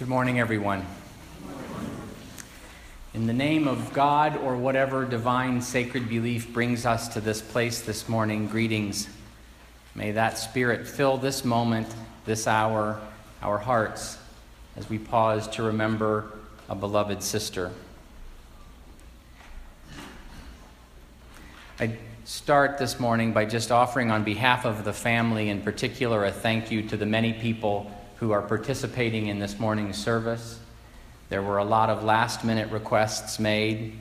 Good morning, everyone. In the name of God or whatever divine sacred belief brings us to this place this morning, greetings. May that spirit fill this moment, this hour, our hearts, as we pause to remember a beloved sister. I start this morning by just offering, on behalf of the family in particular, a thank you to the many people who are participating in this morning's service. There were a lot of last minute requests made.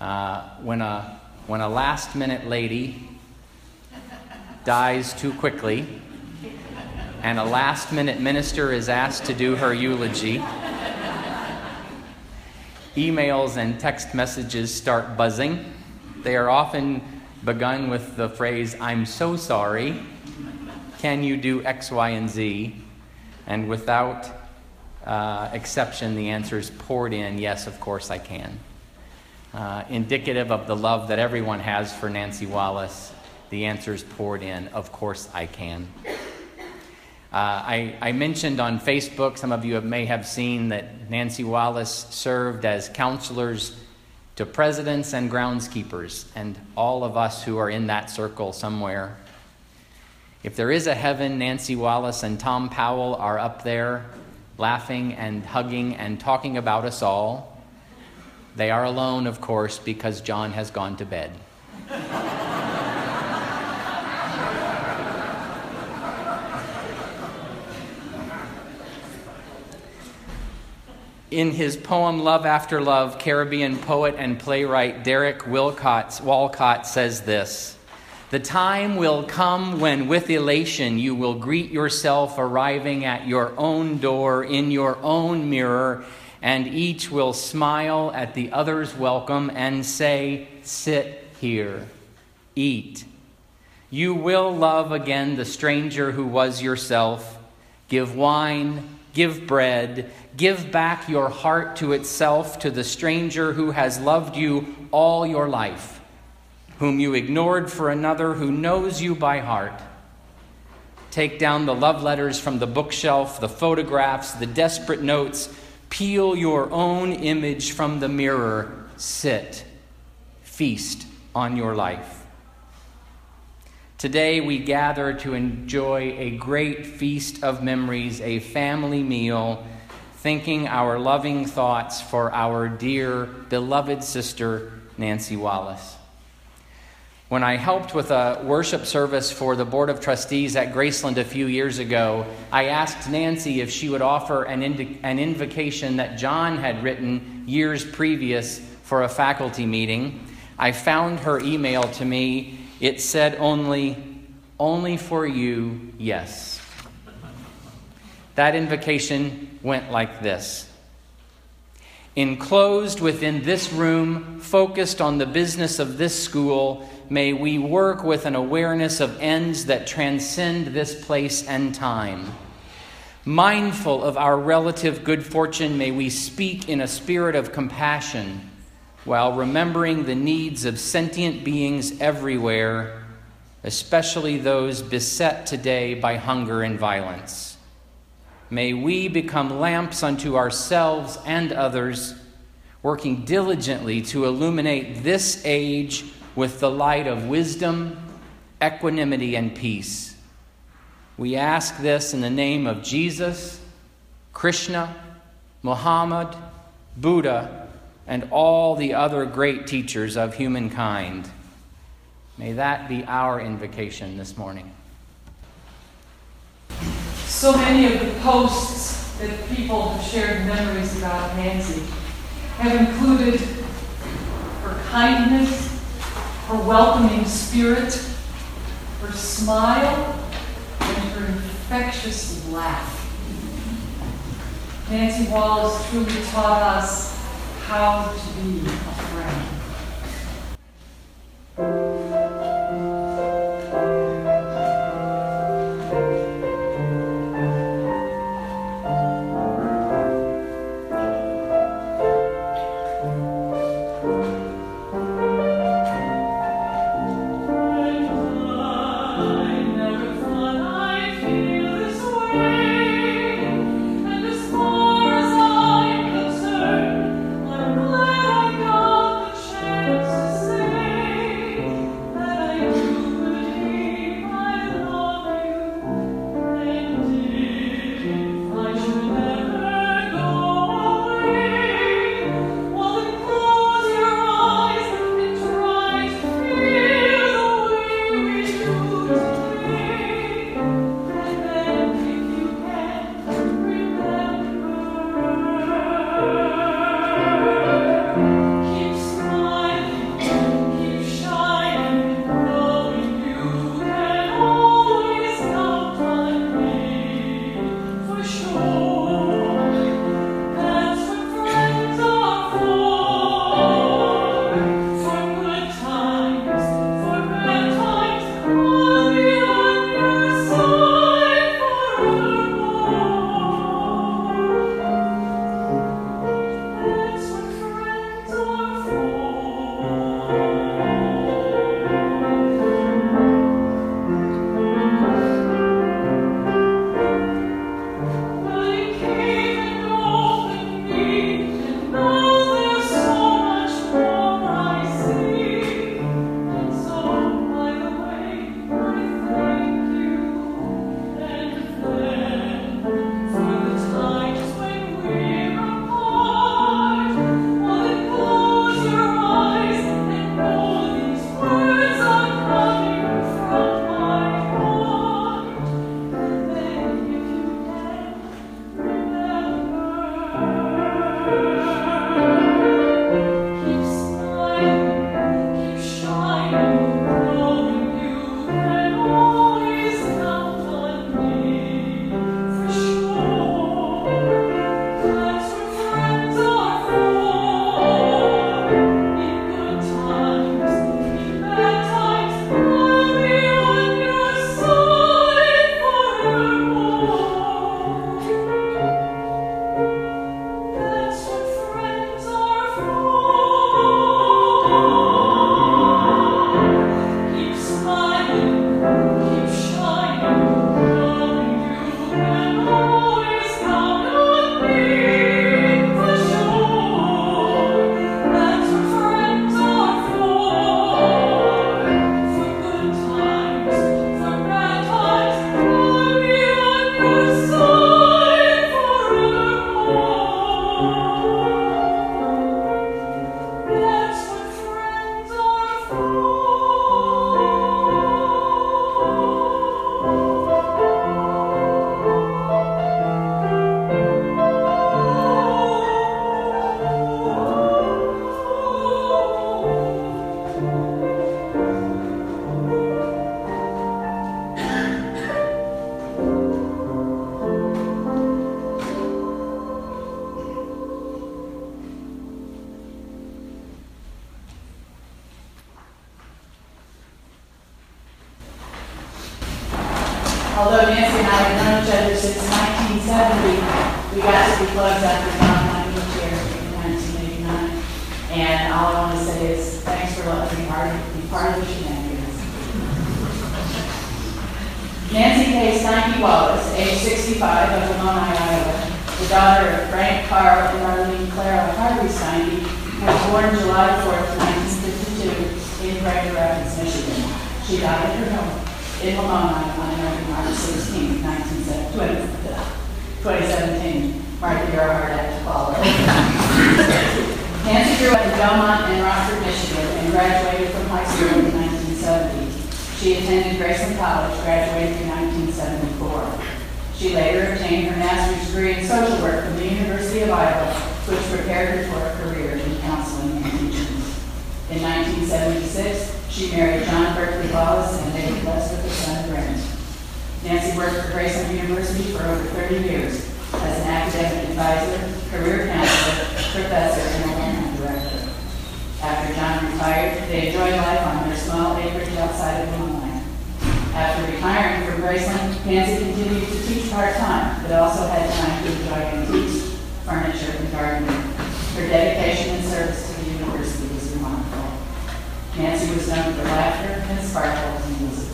Uh, when, a, when a last minute lady dies too quickly and a last minute minister is asked to do her eulogy, emails and text messages start buzzing. They are often begun with the phrase, I'm so sorry. Can you do X, Y, and Z? And without uh, exception, the answer is poured in yes, of course I can. Uh, indicative of the love that everyone has for Nancy Wallace, the answer is poured in of course I can. Uh, I, I, mentioned on Facebook, some of you have, may have seen that Nancy Wallace served as counselors to presidents and groundskeepers, and all of us who are in that circle somewhere if there is a heaven, Nancy Wallace and Tom Powell are up there laughing and hugging and talking about us all. They are alone, of course, because John has gone to bed. In his poem Love After Love, Caribbean poet and playwright Derek Wilcott, Walcott says this the time will come when, with elation, you will greet yourself arriving at your own door in your own mirror, and each will smile at the other's welcome and say, Sit here, eat. You will love again the stranger who was yourself. Give wine, give bread, give back your heart to itself to the stranger who has loved you all your life whom you ignored for another who knows you by heart. Take down the love letters from the bookshelf, the photographs, the desperate notes. Peel your own image from the mirror. Sit. Feast on your life. Today we gather to enjoy a great feast of memories, a family meal, thinking our loving thoughts for our dear, beloved sister, Nancy Wallace. When I helped with a worship service for the Board of Trustees at Graceland a few years ago, I asked Nancy if she would offer an, an invocation that John had written years previous for a faculty meeting. I found her email to me. It said only, only for you, yes. That invocation went like this Enclosed within this room, focused on the business of this school, may we work with an awareness of ends that transcend this place and time. Mindful of our relative good fortune, may we speak in a spirit of compassion while remembering the needs of sentient beings everywhere, especially those beset today by hunger and violence. May we become lamps unto ourselves and others, working diligently to illuminate this age with the light of wisdom, equanimity, and peace. We ask this in the name of Jesus, Krishna, Muhammad, Buddha, and all the other great teachers of humankind. May that be our invocation this morning. So many of the posts that people have shared memories about Nancy have included her kindness, her welcoming spirit, her smile, and her infectious laugh. Nancy Wallace truly taught us how to be a friend. Belmont and Rockford, Michigan, and graduated from high school in 1970. She attended Graceland College, graduated in 1974. She later obtained her master's degree in social work from the University of Iowa, which prepared her for a career in counseling and teaching. In 1976, she married John Berkeley Wallace and they were blessed with a son, Brent. Nancy worked for Graceland University for over 30 years as an academic advisor, career counselor, professor, and. After John retired, they enjoyed life on their small acreage outside of Lamoni. After retiring from Graceland, Nancy continued to teach part-time, but also had time to enjoy antiques, furniture, and gardening. Her dedication and service to the university was remarkable. Nancy was known for laughter and sparkle and was.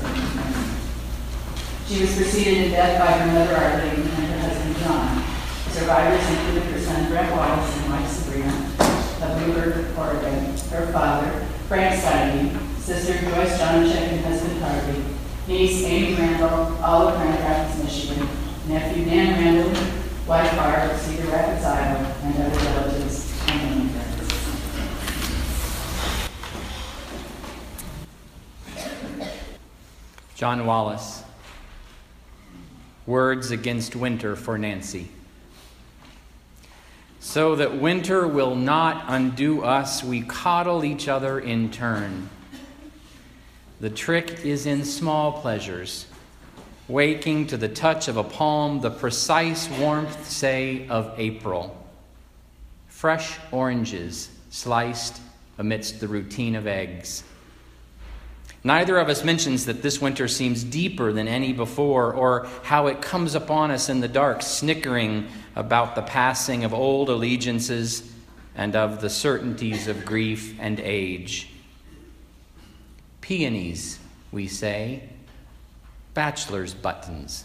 She was preceded in death by her mother Arlene and her husband John. Survivors included her son Brett Wallace and wife Sabrina of Newberg, Oregon, her father, Frank Steiny, sister Joyce Johnchek and husband Harvey, niece Amy Randall, all of Grand Rapids, Michigan, nephew Dan Randall, wife Barb Cedar Rapids, Iowa, and other relatives and. John Wallace. Words against winter for Nancy. So that winter will not undo us, we coddle each other in turn. The trick is in small pleasures, waking to the touch of a palm, the precise warmth, say, of April. Fresh oranges sliced amidst the routine of eggs. Neither of us mentions that this winter seems deeper than any before, or how it comes upon us in the dark, snickering about the passing of old allegiances and of the certainties of grief and age. Peonies, we say, bachelor's buttons.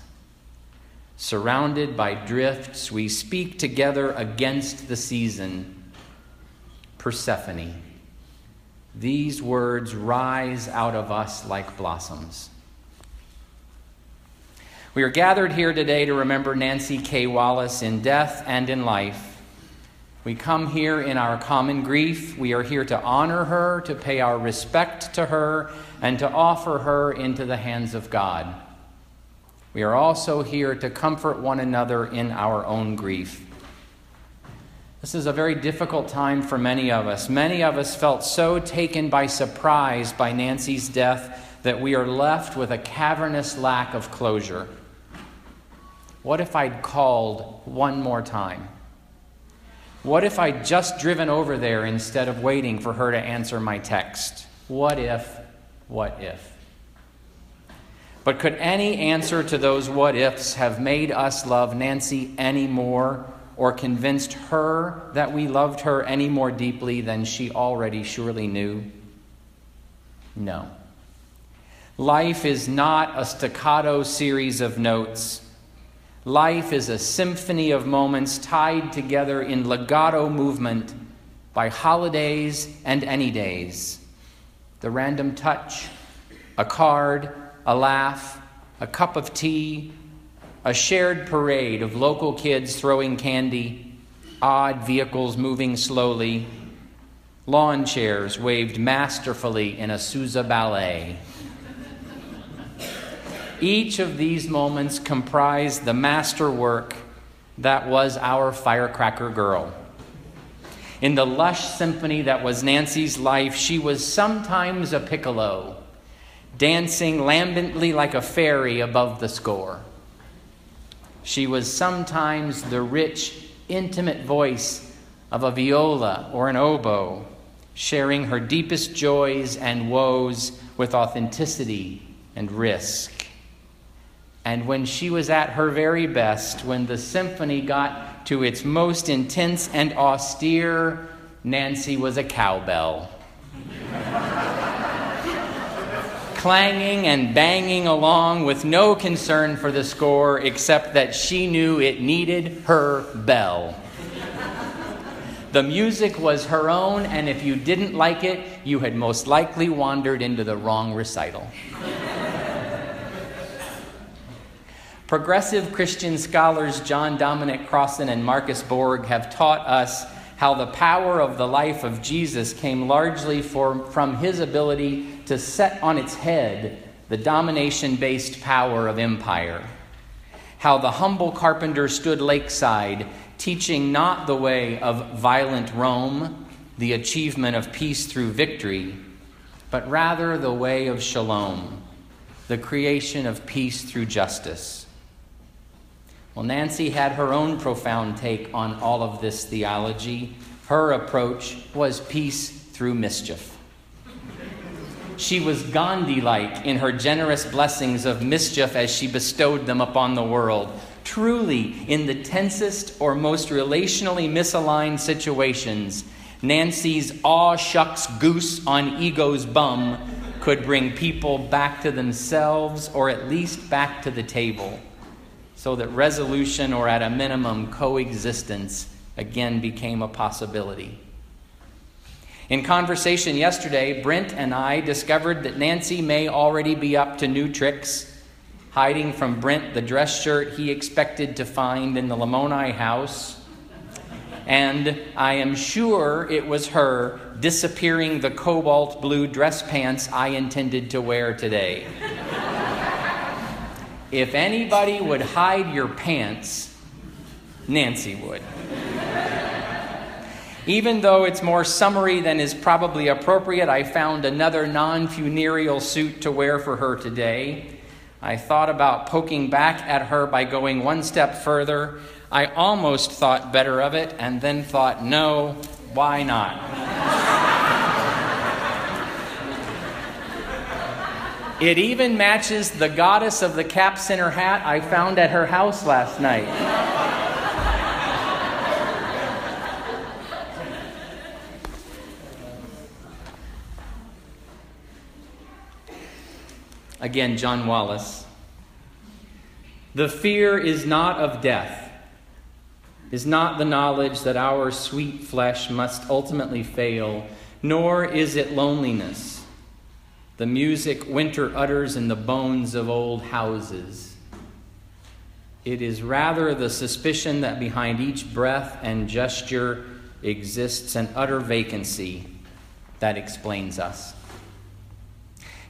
Surrounded by drifts, we speak together against the season. Persephone. These words rise out of us like blossoms. We are gathered here today to remember Nancy K. Wallace in death and in life. We come here in our common grief. We are here to honor her, to pay our respect to her, and to offer her into the hands of God. We are also here to comfort one another in our own grief. This is a very difficult time for many of us. Many of us felt so taken by surprise by Nancy's death that we are left with a cavernous lack of closure. What if I'd called one more time? What if I'd just driven over there instead of waiting for her to answer my text? What if, what if? But could any answer to those what ifs have made us love Nancy any more or convinced her that we loved her any more deeply than she already surely knew? No. Life is not a staccato series of notes. Life is a symphony of moments tied together in legato movement by holidays and any days. The random touch, a card, a laugh, a cup of tea, a shared parade of local kids throwing candy, odd vehicles moving slowly, lawn chairs waved masterfully in a Sousa ballet. Each of these moments comprised the masterwork that was our firecracker girl. In the lush symphony that was Nancy's life, she was sometimes a piccolo, dancing lambently like a fairy above the score. She was sometimes the rich, intimate voice of a viola or an oboe, sharing her deepest joys and woes with authenticity and risk. And when she was at her very best, when the symphony got to its most intense and austere, Nancy was a cowbell. Clanging and banging along with no concern for the score except that she knew it needed her bell. The music was her own, and if you didn't like it, you had most likely wandered into the wrong recital. Progressive Christian scholars John Dominic Crossan and Marcus Borg have taught us how the power of the life of Jesus came largely for, from his ability to set on its head the domination based power of empire. How the humble carpenter stood lakeside teaching not the way of violent Rome, the achievement of peace through victory, but rather the way of shalom, the creation of peace through justice. Well, Nancy had her own profound take on all of this theology. Her approach was peace through mischief. She was Gandhi like in her generous blessings of mischief as she bestowed them upon the world, Truly, in the tensest or most relationally misaligned situations, Nancy's aw shucks goose on ego's bum could bring people back to themselves or at least back to the table so that resolution or at a minimum coexistence again became a possibility. In conversation yesterday, Brent and I discovered that Nancy may already be up to new tricks hiding from Brent the dress shirt he expected to find in the Lamoni house. And I am sure it was her disappearing the cobalt blue dress pants I intended to wear today. if anybody would hide your pants, Nancy would. Even though it's more summery than is probably appropriate, I found another non funereal suit to wear for her today. I thought about poking back at her by going one step further. I almost thought better of it and then thought, no, why not? it even matches the goddess of the cap center hat I found at her house last night. Again, John Wallace. The fear is not of death, is not the knowledge that our sweet flesh must ultimately fail, nor is it loneliness, the music winter utters in the bones of old houses. It is rather the suspicion that behind each breath and gesture exists an utter vacancy that explains us.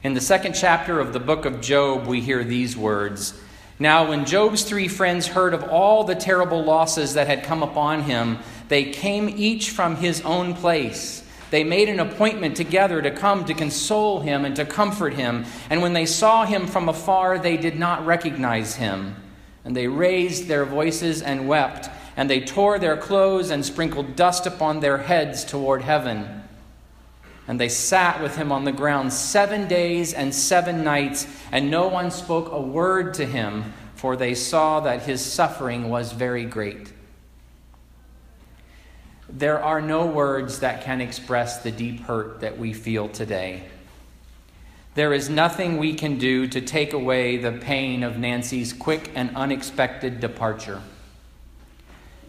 In the second chapter of the book of Job, we hear these words Now, when Job's three friends heard of all the terrible losses that had come upon him, they came each from his own place. They made an appointment together to come to console him and to comfort him. And when they saw him from afar, they did not recognize him. And they raised their voices and wept, and they tore their clothes and sprinkled dust upon their heads toward heaven. And they sat with him on the ground seven days and seven nights, and no one spoke a word to him, for they saw that his suffering was very great. There are no words that can express the deep hurt that we feel today. There is nothing we can do to take away the pain of Nancy's quick and unexpected departure.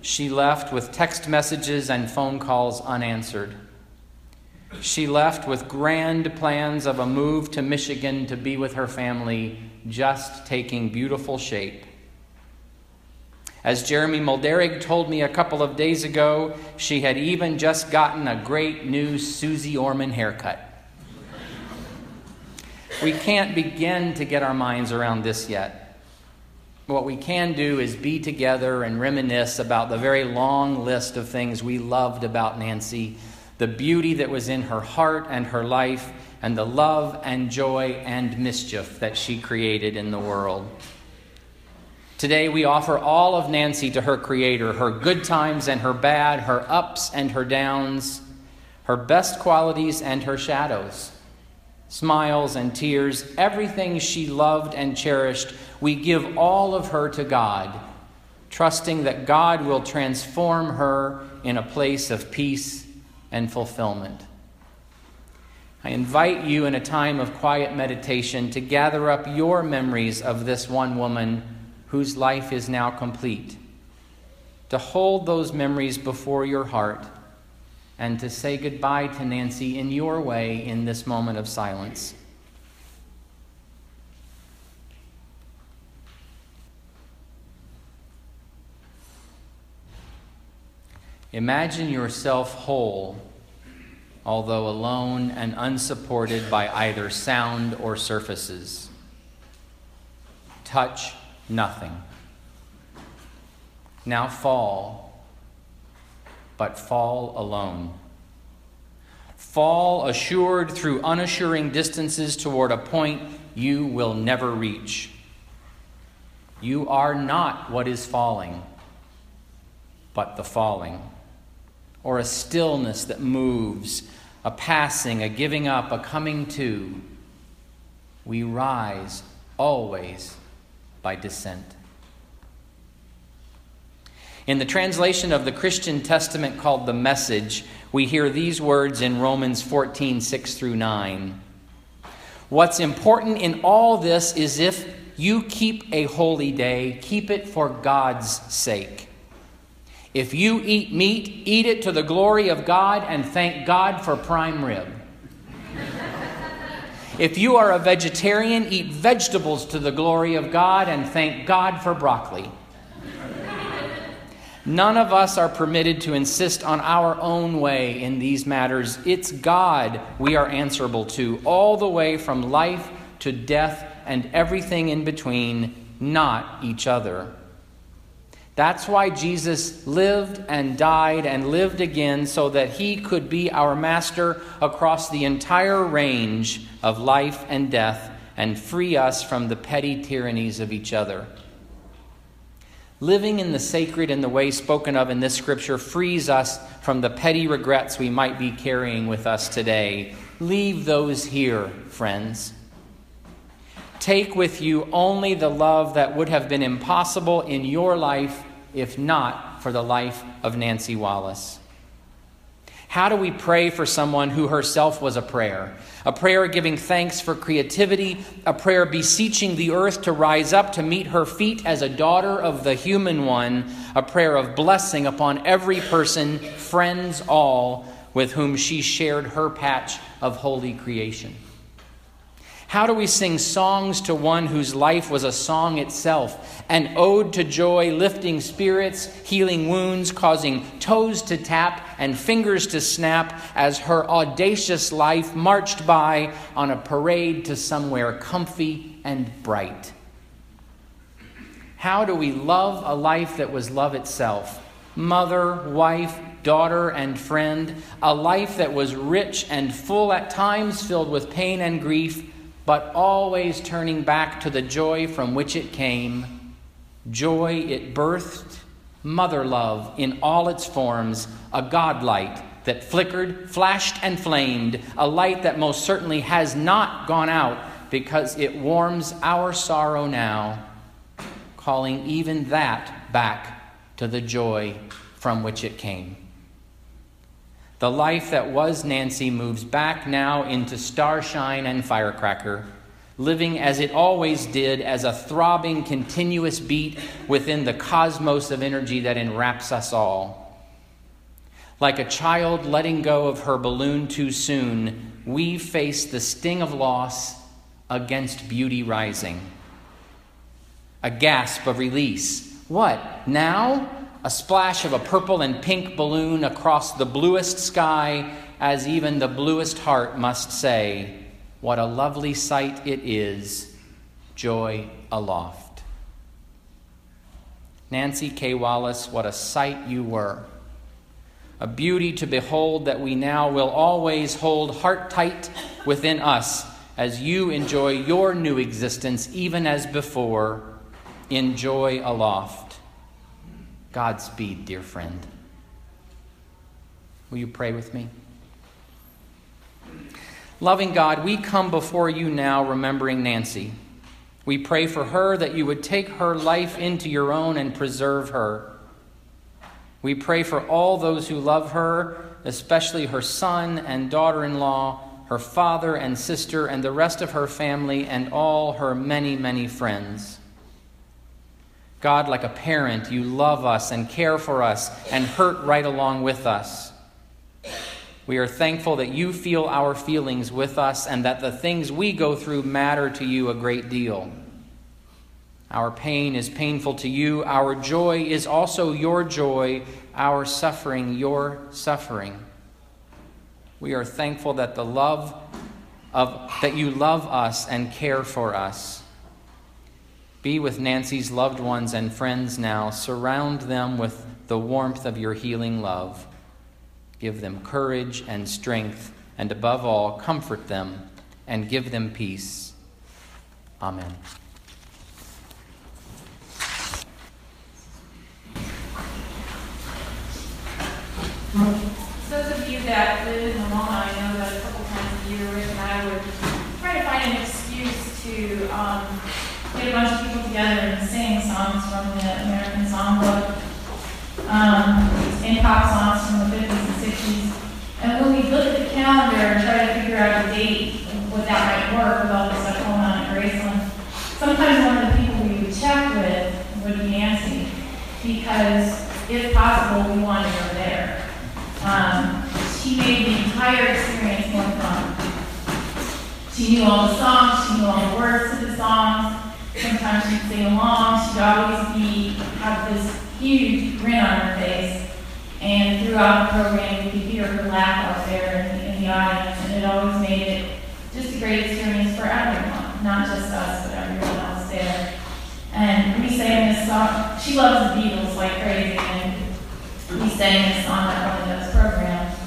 She left with text messages and phone calls unanswered. She left with grand plans of a move to Michigan to be with her family, just taking beautiful shape. As Jeremy Mulderig told me a couple of days ago, she had even just gotten a great new Susie Orman haircut. We can't begin to get our minds around this yet. What we can do is be together and reminisce about the very long list of things we loved about Nancy the beauty that was in her heart and her life, and the love and joy and mischief that she created in the world. Today, we offer all of Nancy to her Creator her good times and her bad, her ups and her downs, her best qualities and her shadows, smiles and tears, everything she loved and cherished. We give all of her to God trusting that God will transform her in a place of peace and fulfillment. I invite you in a time of quiet meditation to gather up your memories of this one woman whose life is now complete, to hold those memories before your heart, and to say goodbye to Nancy in your way in this moment of silence. Imagine yourself whole, although alone and unsupported by either sound or surfaces. Touch nothing. Now fall, but fall alone. Fall assured through unassuring distances toward a point you will never reach. You are not what is falling, but the falling or a stillness that moves, a passing, a giving up, a coming to. We rise always by descent. In the translation of the Christian Testament called the Message, we hear these words in Romans 14 6 through 9. What's important in all this is if you keep a holy day, keep it for God's sake. If you eat meat, eat it to the glory of God and thank God for prime rib. if you are a vegetarian, eat vegetables to the glory of God and thank God for broccoli. None of us are permitted to insist on our own way in these matters. It's God we are answerable to, all the way from life to death and everything in between, not each other. That's why Jesus lived and died and lived again so that he could be our master across the entire range of life and death and free us from the petty tyrannies of each other. Living in the sacred in the way spoken of in this scripture frees us from the petty regrets we might be carrying with us today. Leave those here, friends. Take with you only the love that would have been impossible in your life if not for the life of Nancy Wallace. How do we pray for someone who herself was a prayer? A prayer giving thanks for creativity, a prayer beseeching the earth to rise up to meet her feet as a daughter of the human one, a prayer of blessing upon every person, friends all, with whom she shared her patch of holy creation. How do we sing songs to one whose life was a song itself, an ode to joy, lifting spirits, healing wounds, causing toes to tap and fingers to snap as her audacious life marched by on a parade to somewhere comfy and bright? How do we love a life that was love itself? Mother, wife, daughter, and friend, a life that was rich and full at times filled with pain and grief but always turning back to the joy from which it came. Joy it birthed, mother love in all its forms, a God light that flickered, flashed, and flamed, a light that most certainly has not gone out because it warms our sorrow now, calling even that back to the joy from which it came. The life that was Nancy moves back now into starshine and firecracker, living as it always did as a throbbing, continuous beat within the cosmos of energy that enwraps us all. Like a child letting go of her balloon too soon, we face the sting of loss against beauty rising. A gasp of release. What? Now? A splash of a purple and pink balloon across the bluest sky, as even the bluest heart must say, What a lovely sight it is, joy aloft. Nancy K. Wallace, what a sight you were. A beauty to behold that we now will always hold heart tight within us as you enjoy your new existence, even as before, in joy aloft. Godspeed, dear friend. Will you pray with me? Loving God, we come before you now remembering Nancy. We pray for her that you would take her life into your own and preserve her. We pray for all those who love her, especially her son and daughter in law, her father and sister, and the rest of her family, and all her many, many friends. God, like a parent, you love us and care for us and hurt right along with us. We are thankful that you feel our feelings with us and that the things we go through matter to you a great deal. Our pain is painful to you. Our joy is also your joy. Our suffering, your suffering. We are thankful that the love of that you love us and care for us. Be with Nancy's loved ones and friends now. Surround them with the warmth of your healing love. Give them courage and strength, and above all, comfort them and give them peace. Amen. Those of you that live in Lamoni, I know that a couple times a year, Rick and I would try to find an excuse to um, get a bunch of people together and sing songs from the American Songbook, um, and pop songs from the 50s and 60s. And when we look at the calendar and try to figure out a date, what that might work with all the stuff going on at Graceland, sometimes one of the people we would check with would be Nancy, because if possible, we wanted her there. Um, she made the entire experience more fun. She knew all the songs, she knew all the words to the songs, Sometimes she'd sing along. She'd always be have this huge grin on her face. And throughout the program, you could hear her laugh out there in the, in the audience, and it always made it just a great experience for everyone, not just us, but everyone else there. And we sang this song. She loves the Beatles like crazy, and we sang this song at one of those programs.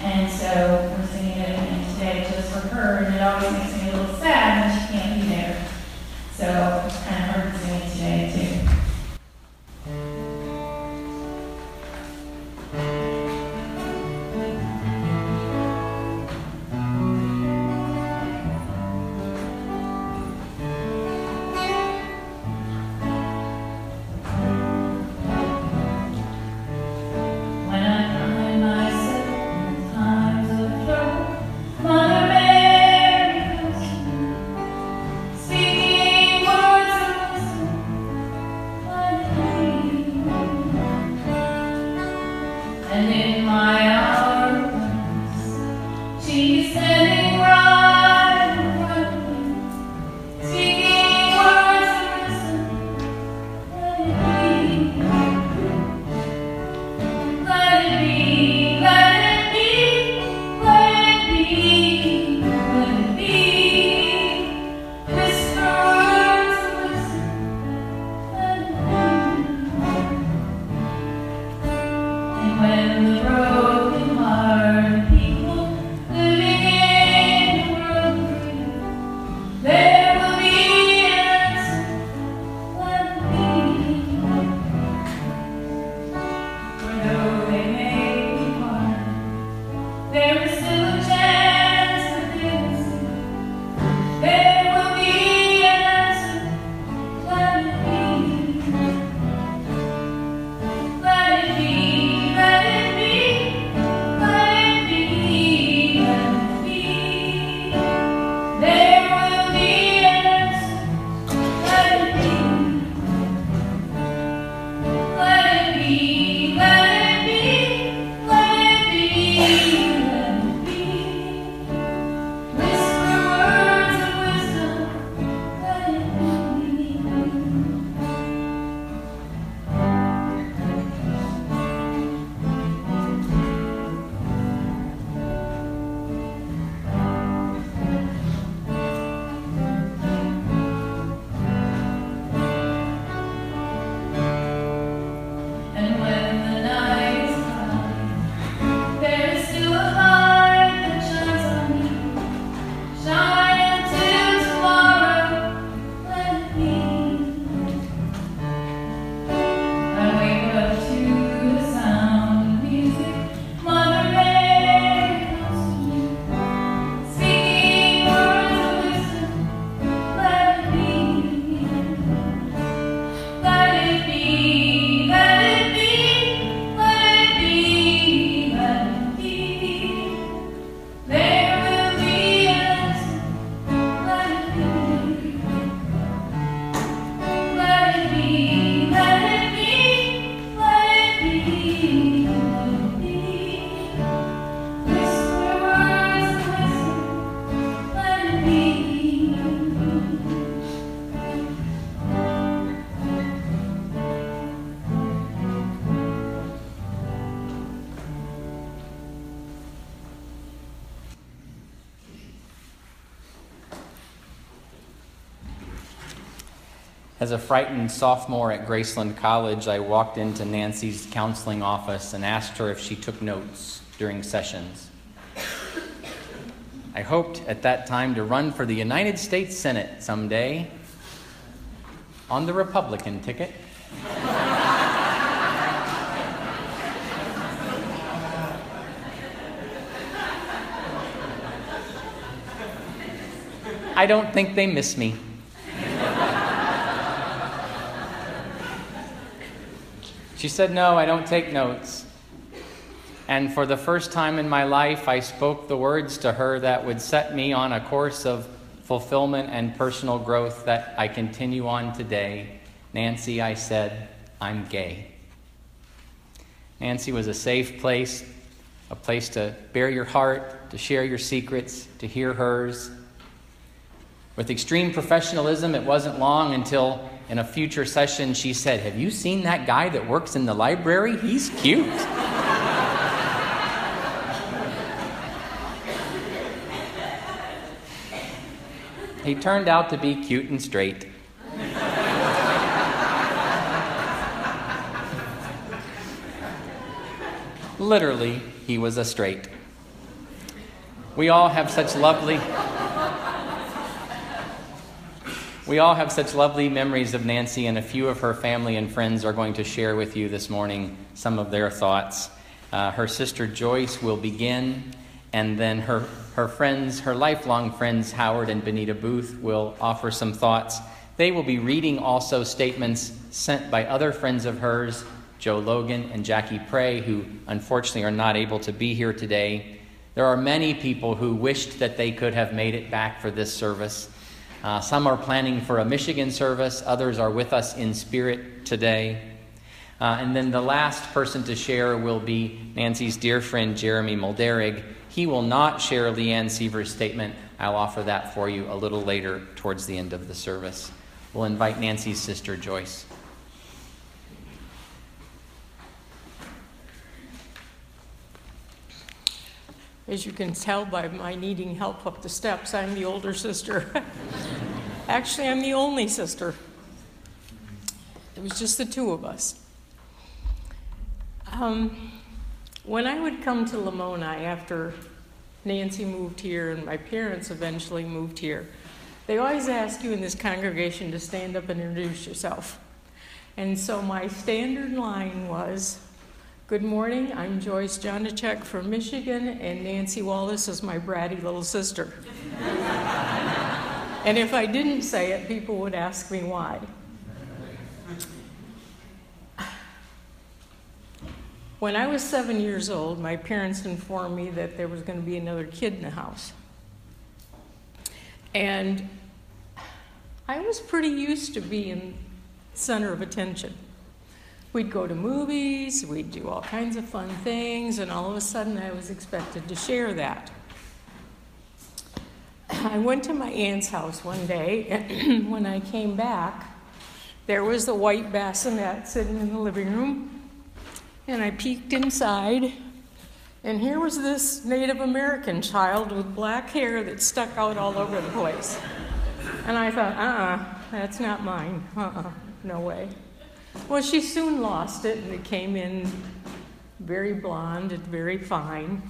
And so we're singing it again today just for her, and it always makes me a little sad when she can't be there. So it's As a frightened sophomore at Graceland College, I walked into Nancy's counseling office and asked her if she took notes during sessions. I hoped at that time to run for the United States Senate someday on the Republican ticket. I don't think they miss me. She said, No, I don't take notes. And for the first time in my life, I spoke the words to her that would set me on a course of fulfillment and personal growth that I continue on today. Nancy, I said, I'm gay. Nancy was a safe place, a place to bare your heart, to share your secrets, to hear hers. With extreme professionalism, it wasn't long until in a future session she said, Have you seen that guy that works in the library? He's cute. he turned out to be cute and straight. Literally, he was a straight. We all have such lovely we all have such lovely memories of Nancy, and a few of her family and friends are going to share with you this morning some of their thoughts. Uh, her sister Joyce will begin, and then her, her friends, her lifelong friends, Howard and Benita Booth, will offer some thoughts. They will be reading also statements sent by other friends of hers, Joe Logan and Jackie Prey, who unfortunately are not able to be here today. There are many people who wished that they could have made it back for this service. Uh, some are planning for a Michigan service, others are with us in spirit today. Uh, and then the last person to share will be Nancy's dear friend Jeremy Mulderig. He will not share Leanne Seaver's statement. I'll offer that for you a little later towards the end of the service. We'll invite Nancy's sister Joyce. As you can tell by my needing help up the steps, I'm the older sister. Actually, I'm the only sister. It was just the two of us. Um, when I would come to Lamoni after Nancy moved here and my parents eventually moved here, they always ask you in this congregation to stand up and introduce yourself. And so my standard line was, Good morning, I'm Joyce Janicek from Michigan, and Nancy Wallace is my bratty little sister. and if I didn't say it, people would ask me why. When I was seven years old, my parents informed me that there was going to be another kid in the house. And I was pretty used to being center of attention. We'd go to movies, we'd do all kinds of fun things, and all of a sudden I was expected to share that. I went to my aunt's house one day, and when I came back, there was the white bassinet sitting in the living room, and I peeked inside, and here was this Native American child with black hair that stuck out all over the place. And I thought, uh uh-uh, uh, that's not mine. Uh uh-uh, uh, no way. Well, she soon lost it, and it came in very blonde and very fine.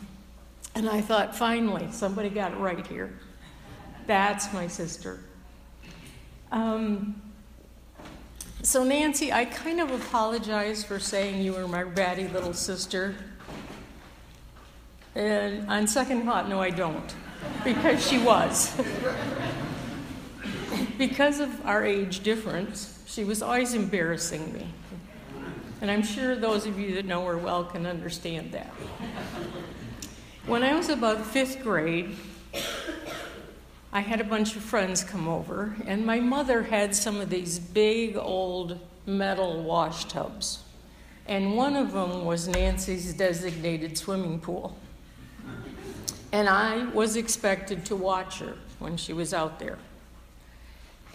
And I thought, finally, somebody got it right here. That's my sister. Um, so, Nancy, I kind of apologize for saying you were my ratty little sister. And on second thought, no, I don't, because she was. because of our age difference, she was always embarrassing me. And I'm sure those of you that know her well can understand that. When I was about fifth grade, I had a bunch of friends come over, and my mother had some of these big old metal wash tubs. And one of them was Nancy's designated swimming pool. And I was expected to watch her when she was out there.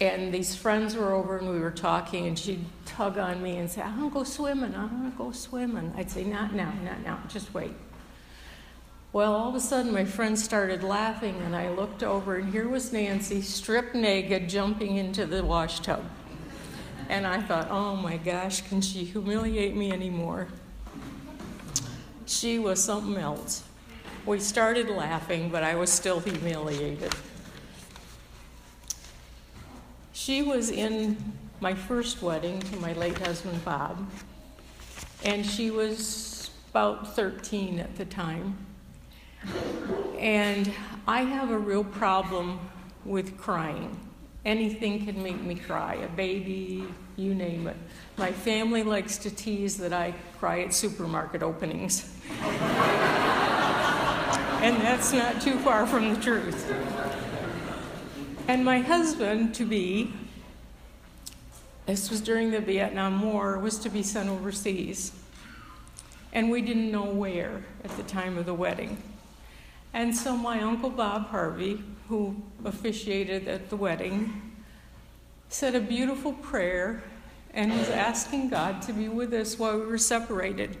And these friends were over and we were talking, and she'd tug on me and say, I want to go swimming, I want to go swimming. I'd say, Not now, not now, just wait. Well, all of a sudden, my friends started laughing, and I looked over, and here was Nancy, stripped naked, jumping into the wash tub. And I thought, oh my gosh, can she humiliate me anymore? She was something else. We started laughing, but I was still humiliated. She was in my first wedding to my late husband, Bob, and she was about 13 at the time. And I have a real problem with crying. Anything can make me cry, a baby, you name it. My family likes to tease that I cry at supermarket openings. and that's not too far from the truth. And my husband to be, this was during the Vietnam War, was to be sent overseas. And we didn't know where at the time of the wedding. And so my uncle Bob Harvey, who officiated at the wedding, said a beautiful prayer and was asking God to be with us while we were separated.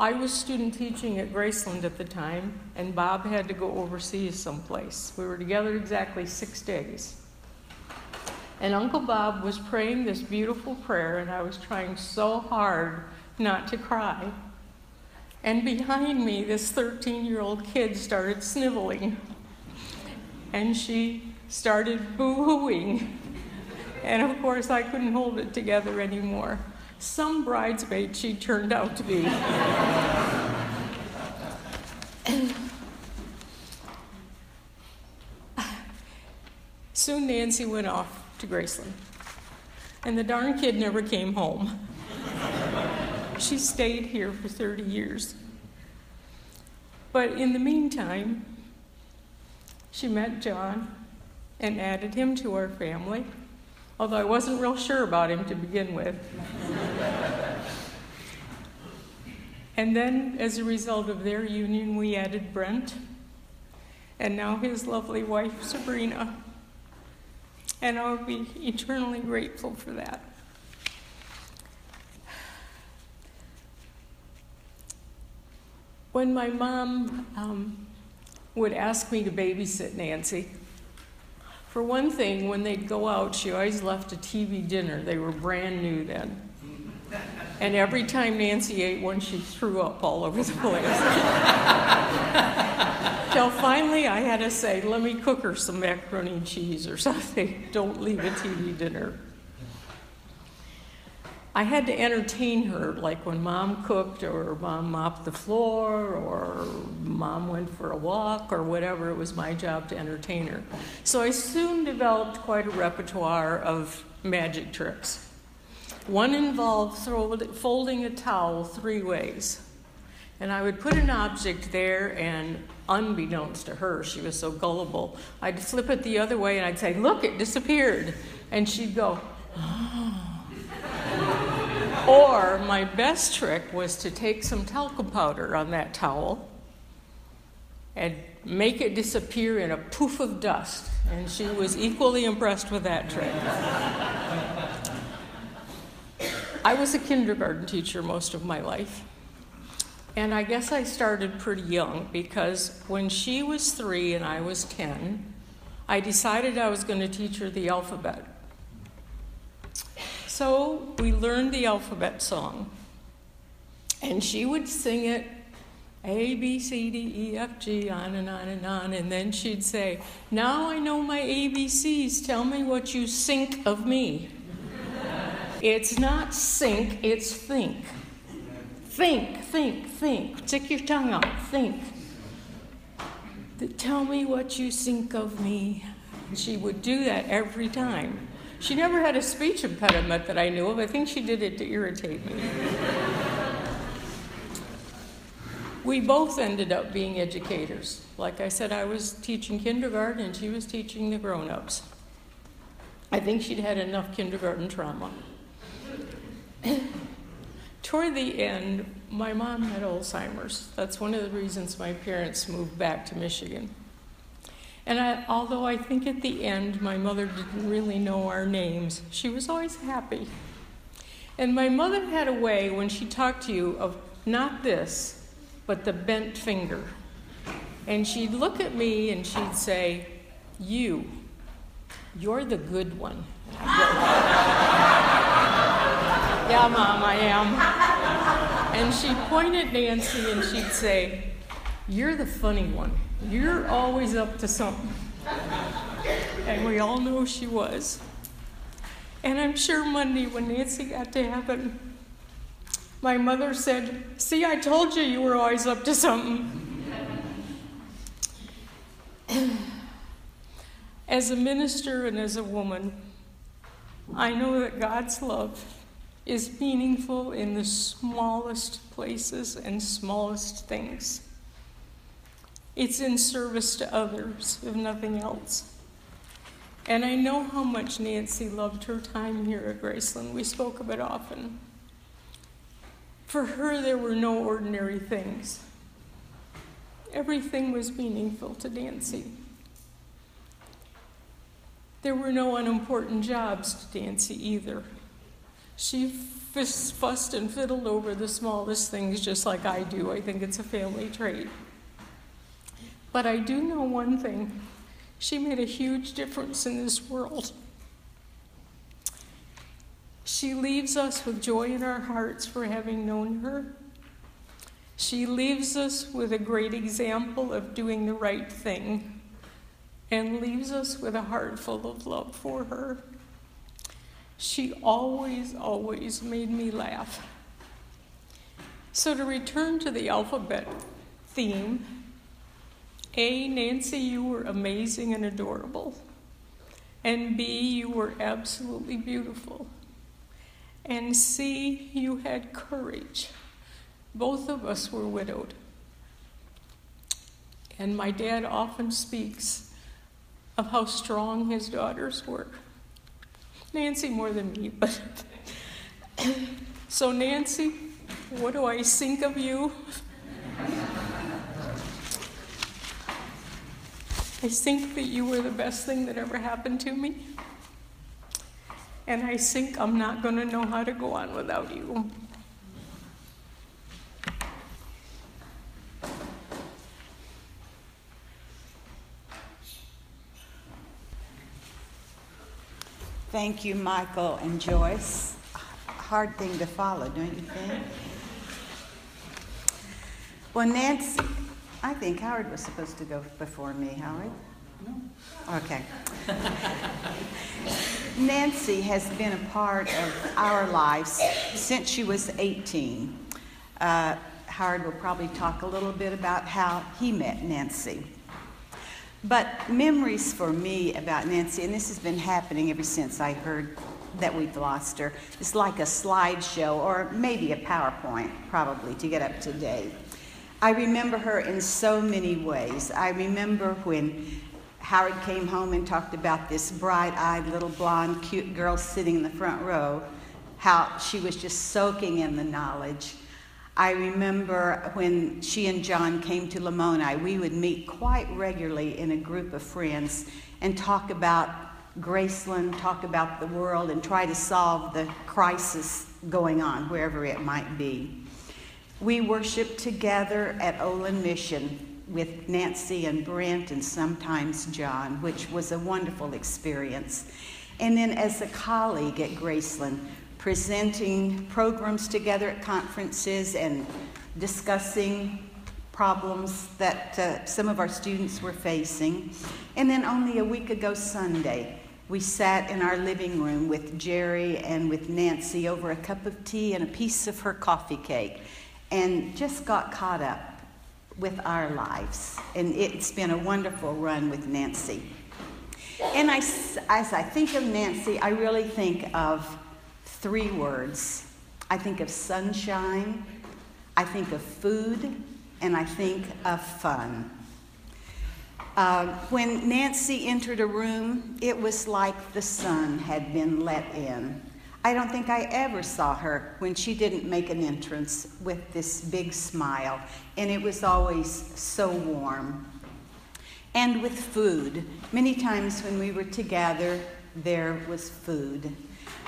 I was student teaching at Graceland at the time, and Bob had to go overseas someplace. We were together exactly six days. And Uncle Bob was praying this beautiful prayer, and I was trying so hard not to cry. And behind me, this 13 year old kid started sniveling. And she started boo hooing. And of course, I couldn't hold it together anymore. Some bridesmaid she turned out to be. Soon Nancy went off to Graceland. And the darn kid never came home. She stayed here for 30 years. But in the meantime, she met John and added him to our family, although I wasn't real sure about him to begin with. and then, as a result of their union, we added Brent, and now his lovely wife, Sabrina. And I'll be eternally grateful for that. When my mom um, would ask me to babysit Nancy, for one thing, when they'd go out, she always left a TV dinner. They were brand new then. And every time Nancy ate one, she threw up all over the place. Till finally I had to say, let me cook her some macaroni and cheese or something. Don't leave a TV dinner. I had to entertain her, like when mom cooked, or mom mopped the floor, or mom went for a walk, or whatever. It was my job to entertain her. So I soon developed quite a repertoire of magic tricks. One involved folding a towel three ways. And I would put an object there, and unbeknownst to her, she was so gullible, I'd flip it the other way and I'd say, Look, it disappeared. And she'd go, Oh. Or my best trick was to take some talcum powder on that towel and make it disappear in a poof of dust. And she was equally impressed with that trick. I was a kindergarten teacher most of my life. And I guess I started pretty young because when she was three and I was 10, I decided I was going to teach her the alphabet. So we learned the alphabet song. And she would sing it A, B, C, D, E, F, G, on and on and on. And then she'd say, Now I know my ABCs. Tell me what you think of me. it's not sink, it's think. Think, think, think. Stick your tongue out. Think. Tell me what you think of me. She would do that every time. She never had a speech impediment that I knew of. I think she did it to irritate me. we both ended up being educators. Like I said, I was teaching kindergarten and she was teaching the grown ups. I think she'd had enough kindergarten trauma. Toward the end, my mom had Alzheimer's. That's one of the reasons my parents moved back to Michigan. And I, although I think at the end my mother didn't really know our names, she was always happy. And my mother had a way when she talked to you of not this, but the bent finger. And she'd look at me and she'd say, You, you're the good one. Yeah, Mom, I am. And she'd point at Nancy and she'd say, You're the funny one. You're always up to something. And we all know she was. And I'm sure Monday when Nancy got to heaven, my mother said, See, I told you you were always up to something. as a minister and as a woman, I know that God's love is meaningful in the smallest places and smallest things. It's in service to others, if nothing else. And I know how much Nancy loved her time here at Graceland. We spoke of it often. For her, there were no ordinary things. Everything was meaningful to Nancy. There were no unimportant jobs to Nancy either. She fussed and fiddled over the smallest things just like I do. I think it's a family trait. But I do know one thing she made a huge difference in this world. She leaves us with joy in our hearts for having known her. She leaves us with a great example of doing the right thing and leaves us with a heart full of love for her. She always, always made me laugh. So, to return to the alphabet theme, A, Nancy, you were amazing and adorable. And B, you were absolutely beautiful. And C, you had courage. Both of us were widowed. And my dad often speaks of how strong his daughters were. Nancy more than me, but. so, Nancy, what do I think of you? I think that you were the best thing that ever happened to me and I think I'm not going to know how to go on without you. Thank you, Michael and Joyce. Hard thing to follow, don't you think? Well, Nancy, I think Howard was supposed to go before me. Howard? No. Okay. Nancy has been a part of our lives since she was 18. Uh, Howard will probably talk a little bit about how he met Nancy. But memories for me about Nancy, and this has been happening ever since I heard that we've lost her, it's like a slideshow or maybe a PowerPoint, probably, to get up to date. I remember her in so many ways. I remember when Howard came home and talked about this bright eyed little blonde, cute girl sitting in the front row, how she was just soaking in the knowledge. I remember when she and John came to Lamoni, we would meet quite regularly in a group of friends and talk about Graceland, talk about the world, and try to solve the crisis going on wherever it might be. We worshiped together at Olin Mission with Nancy and Brent and sometimes John, which was a wonderful experience. And then as a colleague at Graceland, presenting programs together at conferences and discussing problems that uh, some of our students were facing. And then only a week ago, Sunday, we sat in our living room with Jerry and with Nancy over a cup of tea and a piece of her coffee cake and just got caught up with our lives. And it's been a wonderful run with Nancy. And I, as I think of Nancy, I really think of three words I think of sunshine, I think of food, and I think of fun. Uh, when Nancy entered a room, it was like the sun had been let in. I don't think I ever saw her when she didn't make an entrance with this big smile, and it was always so warm. And with food, many times when we were together, there was food.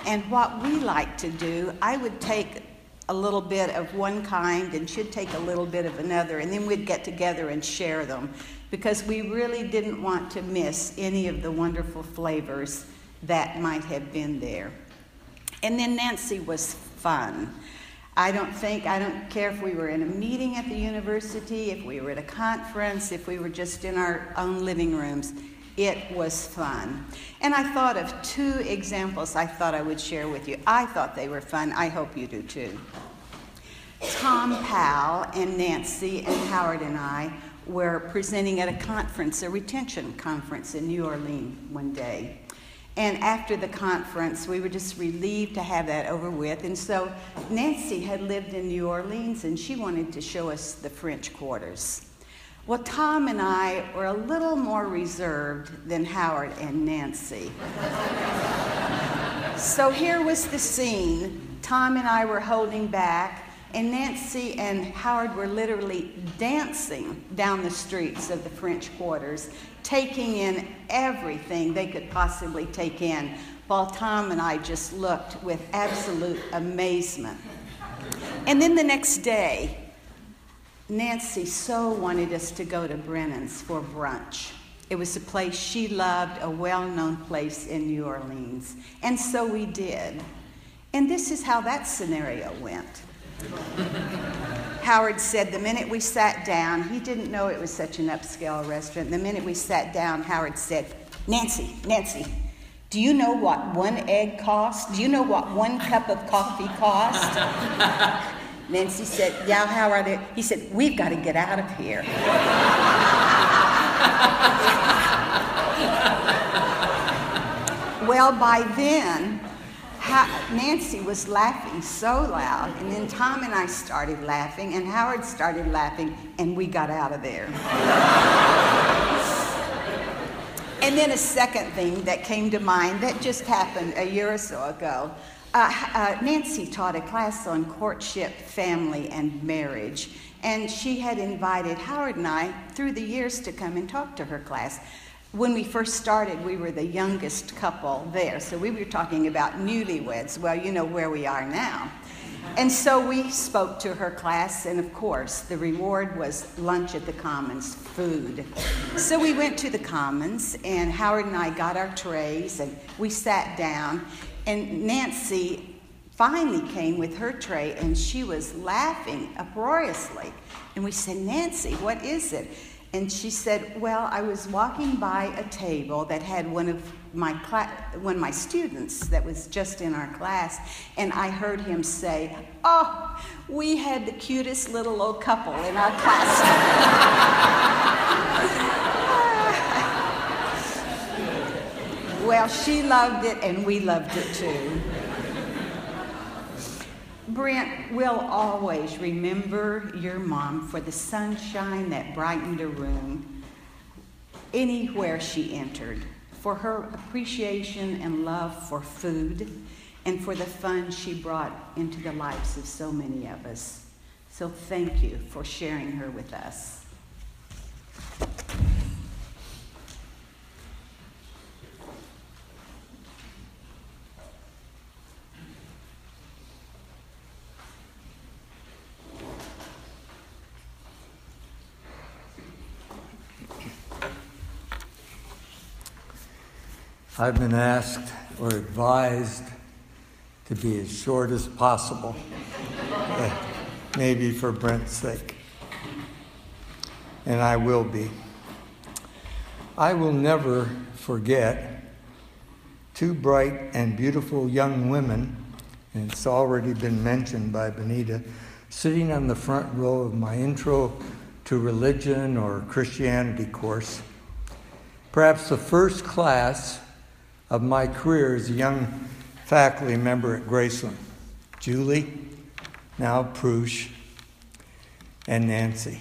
And what we like to do, I would take a little bit of one kind and she'd take a little bit of another, and then we'd get together and share them because we really didn't want to miss any of the wonderful flavors that might have been there. And then Nancy was fun. I don't think, I don't care if we were in a meeting at the university, if we were at a conference, if we were just in our own living rooms. It was fun. And I thought of two examples I thought I would share with you. I thought they were fun. I hope you do too. Tom Powell and Nancy and Howard and I were presenting at a conference, a retention conference in New Orleans one day. And after the conference, we were just relieved to have that over with. And so Nancy had lived in New Orleans and she wanted to show us the French quarters. Well, Tom and I were a little more reserved than Howard and Nancy. so here was the scene. Tom and I were holding back, and Nancy and Howard were literally dancing down the streets of the French quarters, taking in everything they could possibly take in, while Tom and I just looked with absolute amazement. And then the next day, Nancy so wanted us to go to Brennan's for brunch. It was a place she loved, a well known place in New Orleans. And so we did. And this is how that scenario went. Howard said the minute we sat down, he didn't know it was such an upscale restaurant. The minute we sat down, Howard said, Nancy, Nancy, do you know what one egg costs? Do you know what one cup of coffee costs? Nancy said, Yeah, Howard. He said, We've got to get out of here. well, by then, Nancy was laughing so loud, and then Tom and I started laughing, and Howard started laughing, and we got out of there. and then a second thing that came to mind that just happened a year or so ago. Uh, uh, Nancy taught a class on courtship, family, and marriage, and she had invited Howard and I through the years to come and talk to her class. When we first started, we were the youngest couple there, so we were talking about newlyweds. Well, you know where we are now. And so we spoke to her class, and of course, the reward was lunch at the Commons, food. So we went to the Commons, and Howard and I got our trays, and we sat down, and Nancy finally came with her tray and she was laughing uproariously. And we said, Nancy, what is it? And she said, Well, I was walking by a table that had one of my one of my students that was just in our class, and I heard him say, "Oh, we had the cutest little old couple in our class." Well, she loved it and we loved it too. Brent will always remember your mom for the sunshine that brightened a room anywhere she entered, for her appreciation and love for food, and for the fun she brought into the lives of so many of us. So thank you for sharing her with us. I've been asked or advised to be as short as possible, maybe for Brent's sake. And I will be. I will never forget two bright and beautiful young women, and it's already been mentioned by Benita, sitting on the front row of my intro to religion or Christianity course. Perhaps the first class of my career as a young faculty member at Graceland. Julie, now Prush, and Nancy.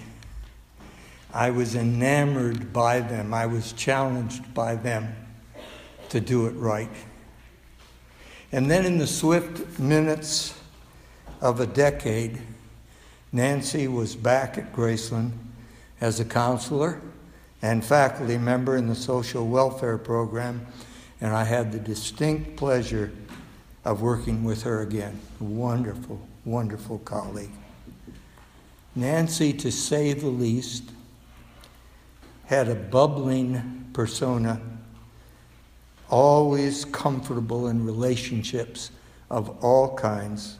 I was enamored by them. I was challenged by them to do it right. And then in the swift minutes of a decade, Nancy was back at Graceland as a counselor and faculty member in the social welfare program and I had the distinct pleasure of working with her again. Wonderful, wonderful colleague. Nancy, to say the least, had a bubbling persona, always comfortable in relationships of all kinds,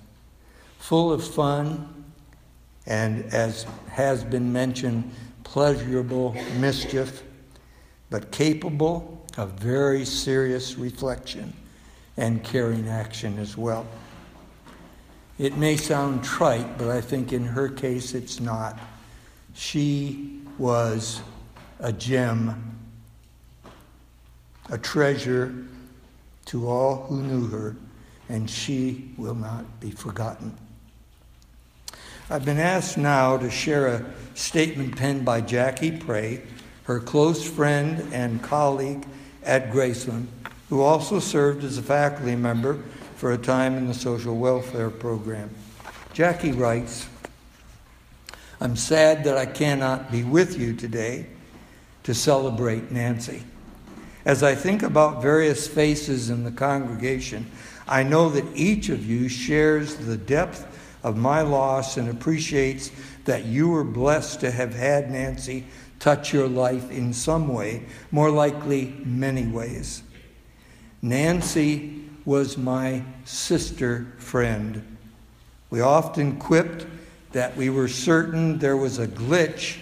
full of fun, and as has been mentioned, pleasurable mischief, but capable of very serious reflection and caring action as well. It may sound trite, but I think in her case it's not. She was a gem, a treasure to all who knew her, and she will not be forgotten. I've been asked now to share a statement penned by Jackie Pray, her close friend and colleague at Graceland, who also served as a faculty member for a time in the social welfare program. Jackie writes, I'm sad that I cannot be with you today to celebrate Nancy. As I think about various faces in the congregation, I know that each of you shares the depth of my loss and appreciates that you were blessed to have had Nancy touch your life in some way, more likely, many ways. Nancy was my sister friend. We often quipped that we were certain there was a glitch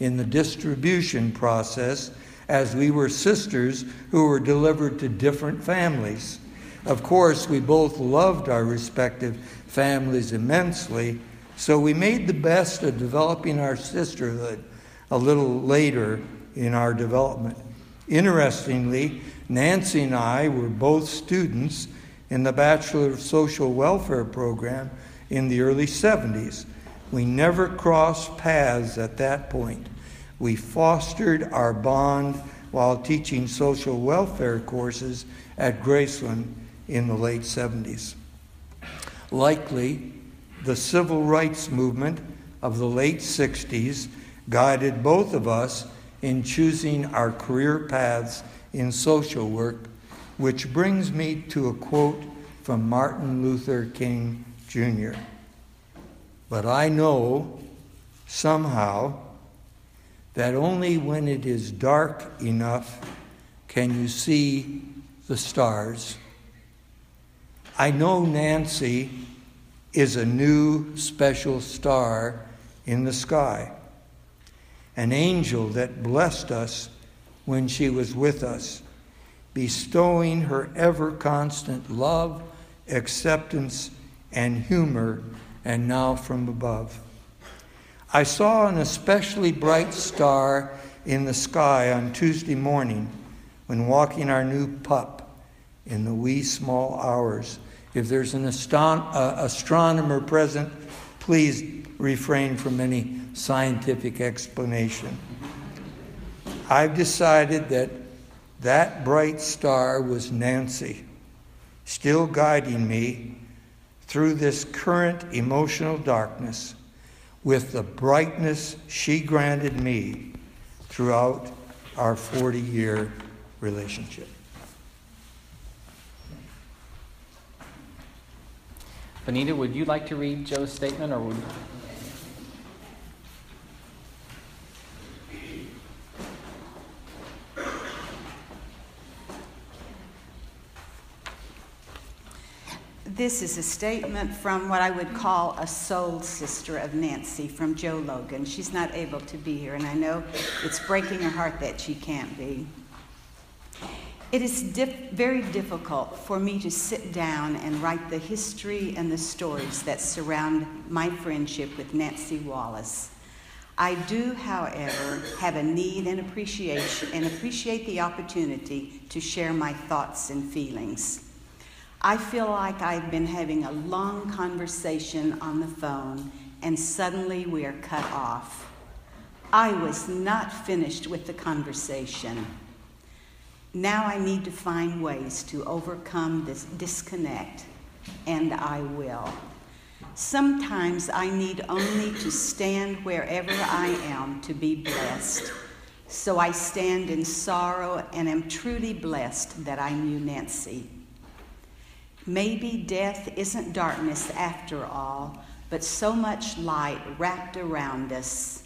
in the distribution process as we were sisters who were delivered to different families. Of course, we both loved our respective families immensely, so we made the best of developing our sisterhood a little later in our development. Interestingly, Nancy and I were both students in the Bachelor of Social Welfare program in the early 70s. We never crossed paths at that point. We fostered our bond while teaching social welfare courses at Graceland in the late 70s. Likely, the civil rights movement of the late 60s guided both of us in choosing our career paths in social work, which brings me to a quote from Martin Luther King Jr. But I know somehow that only when it is dark enough can you see the stars. I know Nancy is a new special star in the sky, an angel that blessed us when she was with us, bestowing her ever constant love, acceptance, and humor, and now from above. I saw an especially bright star in the sky on Tuesday morning when walking our new pup in the wee small hours if there's an aston- uh, astronomer present, please refrain from any scientific explanation. I've decided that that bright star was Nancy, still guiding me through this current emotional darkness with the brightness she granted me throughout our 40 year relationship. Benita, would you like to read Joe's statement or would This is a statement from what I would call a soul sister of Nancy, from Joe Logan. She's not able to be here, and I know it's breaking her heart that she can't be. It is dif- very difficult for me to sit down and write the history and the stories that surround my friendship with Nancy Wallace. I do, however, have a need and appreciation and appreciate the opportunity to share my thoughts and feelings. I feel like I've been having a long conversation on the phone and suddenly we are cut off. I was not finished with the conversation. Now I need to find ways to overcome this disconnect, and I will. Sometimes I need only to stand wherever I am to be blessed. So I stand in sorrow and am truly blessed that I knew Nancy. Maybe death isn't darkness after all, but so much light wrapped around us.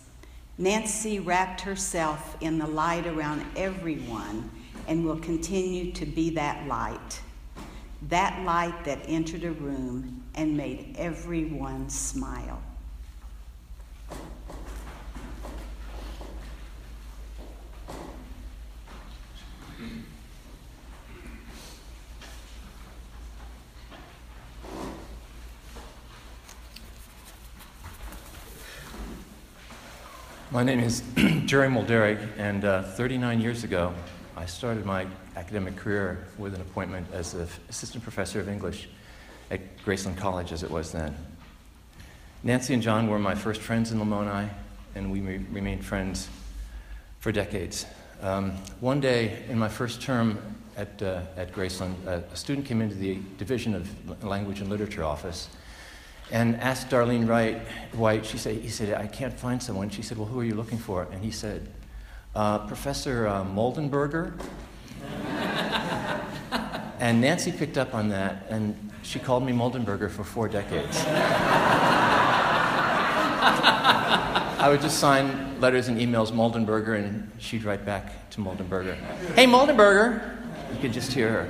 Nancy wrapped herself in the light around everyone and will continue to be that light. That light that entered a room and made everyone smile. My name is Jerry Mulderig, and uh, 39 years ago, I started my academic career with an appointment as an assistant professor of English at Graceland College, as it was then. Nancy and John were my first friends in Lamoni, and we re- remained friends for decades. Um, one day, in my first term at, uh, at Graceland, a student came into the Division of Language and Literature office and asked Darlene Wright, White, she said, he said, I can't find someone. She said, well, who are you looking for? And he said, uh, Professor uh, Moldenberger. and Nancy picked up on that, and she called me Moldenberger for four decades. I would just sign letters and emails Moldenberger, and she'd write back to Moldenberger, Hey, Moldenberger! You could just hear her.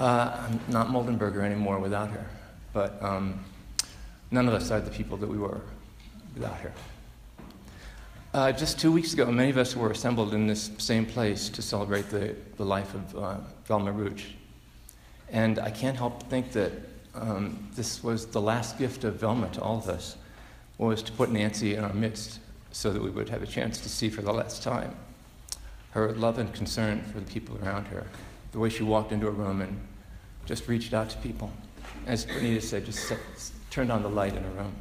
Uh, I'm not Moldenberger anymore without her but um, none of us are the people that we were without her. Uh, just two weeks ago, many of us were assembled in this same place to celebrate the, the life of uh, Velma Rooch. And I can't help but think that um, this was the last gift of Velma to all of us, was to put Nancy in our midst so that we would have a chance to see for the last time her love and concern for the people around her, the way she walked into a room and just reached out to people as Benita said, just set, turned on the light in a room.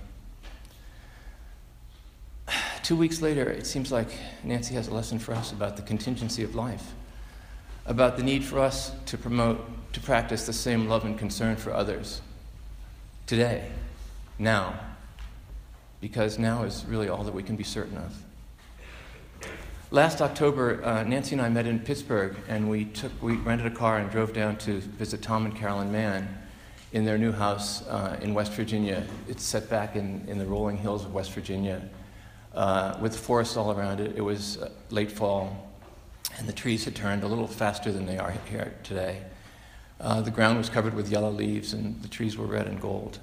Two weeks later, it seems like Nancy has a lesson for us about the contingency of life, about the need for us to promote, to practice the same love and concern for others today, now, because now is really all that we can be certain of. Last October, uh, Nancy and I met in Pittsburgh, and we took we rented a car and drove down to visit Tom and Carolyn Mann in their new house uh, in West Virginia. It's set back in, in the rolling hills of West Virginia uh, with forests all around it. It was uh, late fall, and the trees had turned a little faster than they are here today. Uh, the ground was covered with yellow leaves, and the trees were red and gold.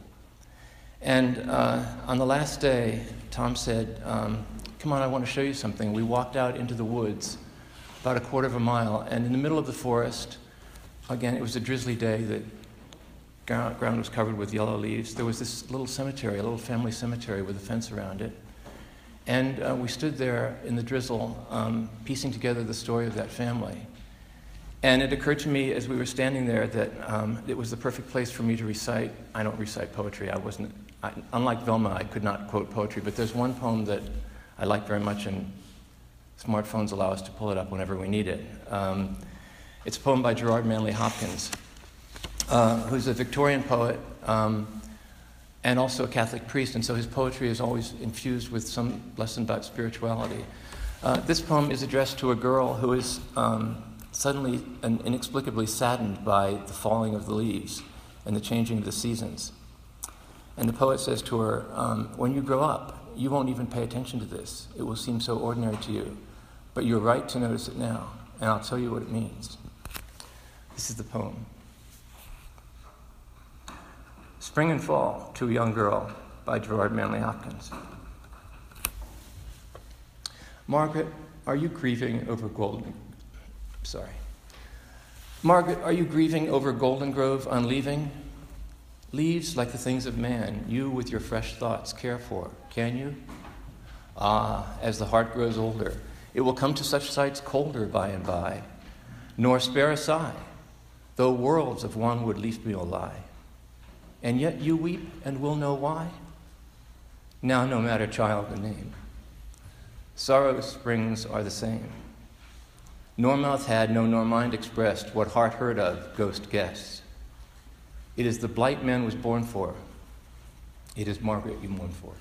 And uh, on the last day, Tom said, um, Come on, I want to show you something. We walked out into the woods about a quarter of a mile, and in the middle of the forest, again, it was a drizzly day that ground was covered with yellow leaves. There was this little cemetery, a little family cemetery with a fence around it. And uh, we stood there in the drizzle, um, piecing together the story of that family. And it occurred to me as we were standing there that um, it was the perfect place for me to recite. I don't recite poetry. I wasn't, I, unlike Velma, I could not quote poetry, but there's one poem that I like very much, and smartphones allow us to pull it up whenever we need it. Um, it's a poem by Gerard Manley Hopkins uh, who's a Victorian poet um, and also a Catholic priest, and so his poetry is always infused with some lesson about spirituality. Uh, this poem is addressed to a girl who is um, suddenly and inexplicably saddened by the falling of the leaves and the changing of the seasons. And the poet says to her, um, When you grow up, you won't even pay attention to this. It will seem so ordinary to you. But you're right to notice it now, and I'll tell you what it means. This is the poem. Spring and Fall to a Young Girl by Gerard Manley Hopkins. Margaret, are you grieving over Golden? Sorry. Margaret, are you grieving over Goldengrove unleaving? Leaves like the things of man, you with your fresh thoughts care for, can you? Ah, as the heart grows older, it will come to such sights colder by and by, nor spare a sigh, though worlds of wanwood leafmeal lie and yet you weep and will know why? Now, no matter child the name, sorrow's springs are the same. Nor mouth had, no, nor mind expressed what heart heard of, ghost guessed. It is the blight man was born for. It is Margaret you mourn for.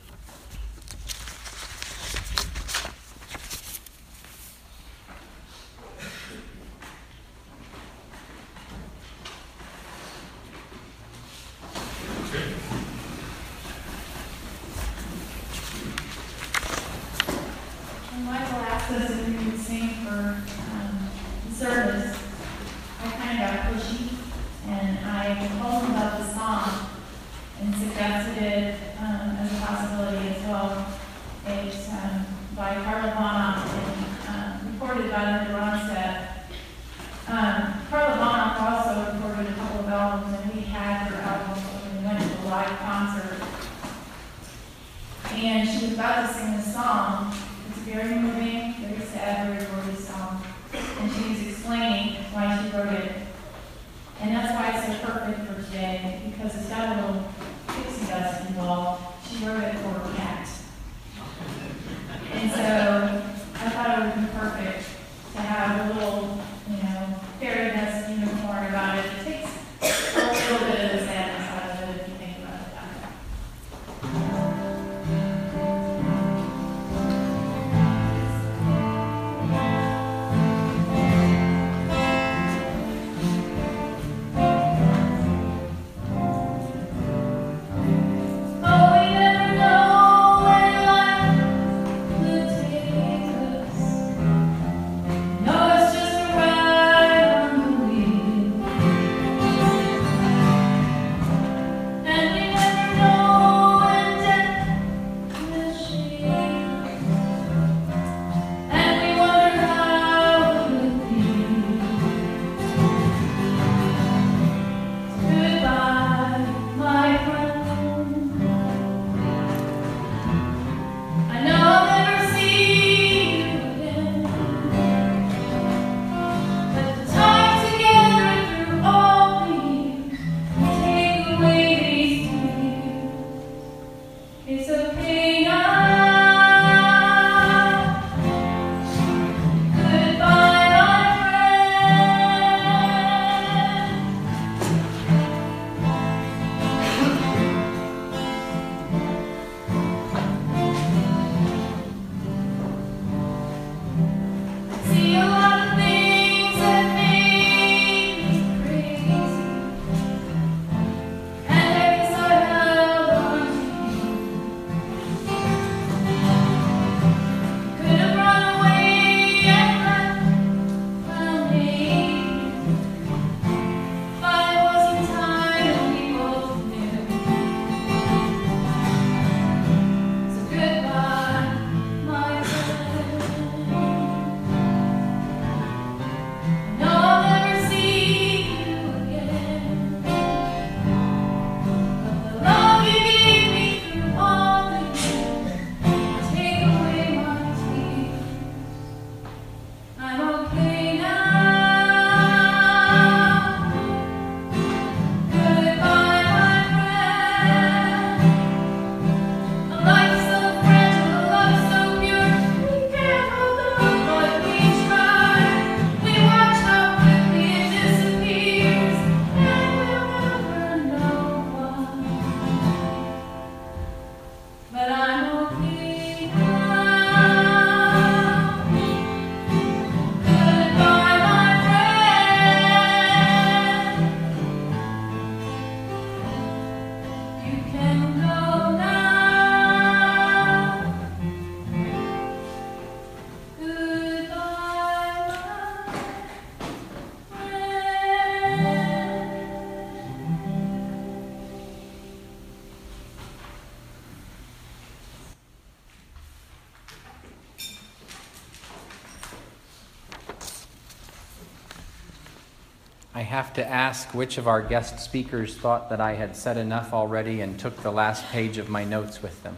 to ask which of our guest speakers thought that I had said enough already and took the last page of my notes with them.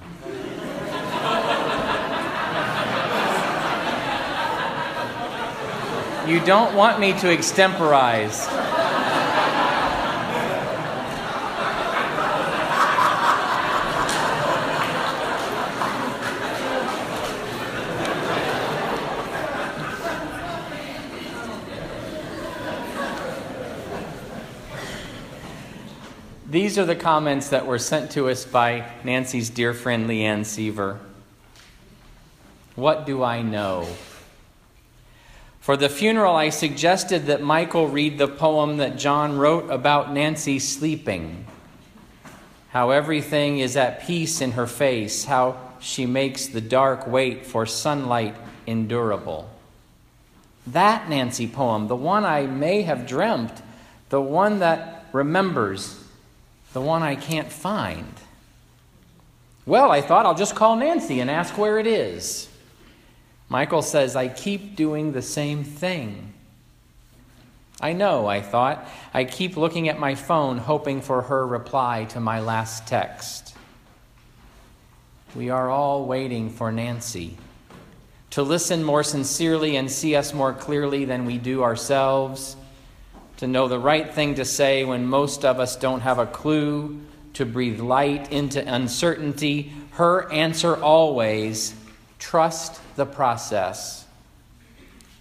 you don't want me to extemporize. These are the comments that were sent to us by Nancy's dear friend Leanne Seaver. What do I know? For the funeral, I suggested that Michael read the poem that John wrote about Nancy sleeping. How everything is at peace in her face, how she makes the dark wait for sunlight endurable. That Nancy poem, the one I may have dreamt, the one that remembers the one I can't find. Well, I thought I'll just call Nancy and ask where it is. Michael says, I keep doing the same thing. I know, I thought. I keep looking at my phone, hoping for her reply to my last text. We are all waiting for Nancy to listen more sincerely and see us more clearly than we do ourselves, to know the right thing to say when most of us don't have a clue, to breathe light into uncertainty. Her answer always trust the process.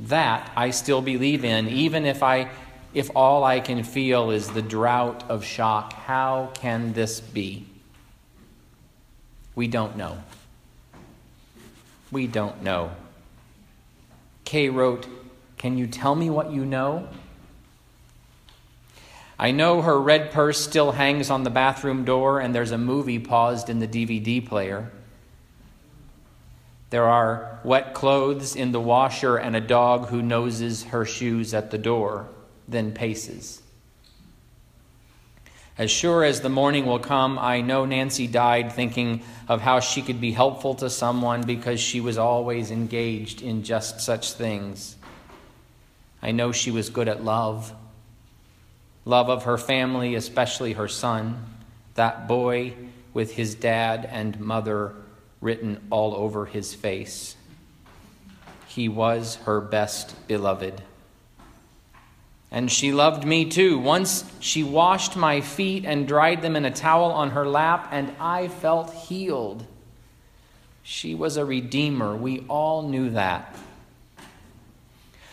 That I still believe in, even if I if all I can feel is the drought of shock. How can this be? We don't know. We don't know. Kay wrote, Can you tell me what you know? I know her red purse still hangs on the bathroom door and there's a movie paused in the DVD player. There are wet clothes in the washer and a dog who noses her shoes at the door, then paces. As sure as the morning will come, I know Nancy died thinking of how she could be helpful to someone because she was always engaged in just such things. I know she was good at love love of her family, especially her son, that boy with his dad and mother written all over his face. He was her best beloved. And she loved me too. Once she washed my feet and dried them in a towel on her lap, and I felt healed. She was a redeemer. We all knew that.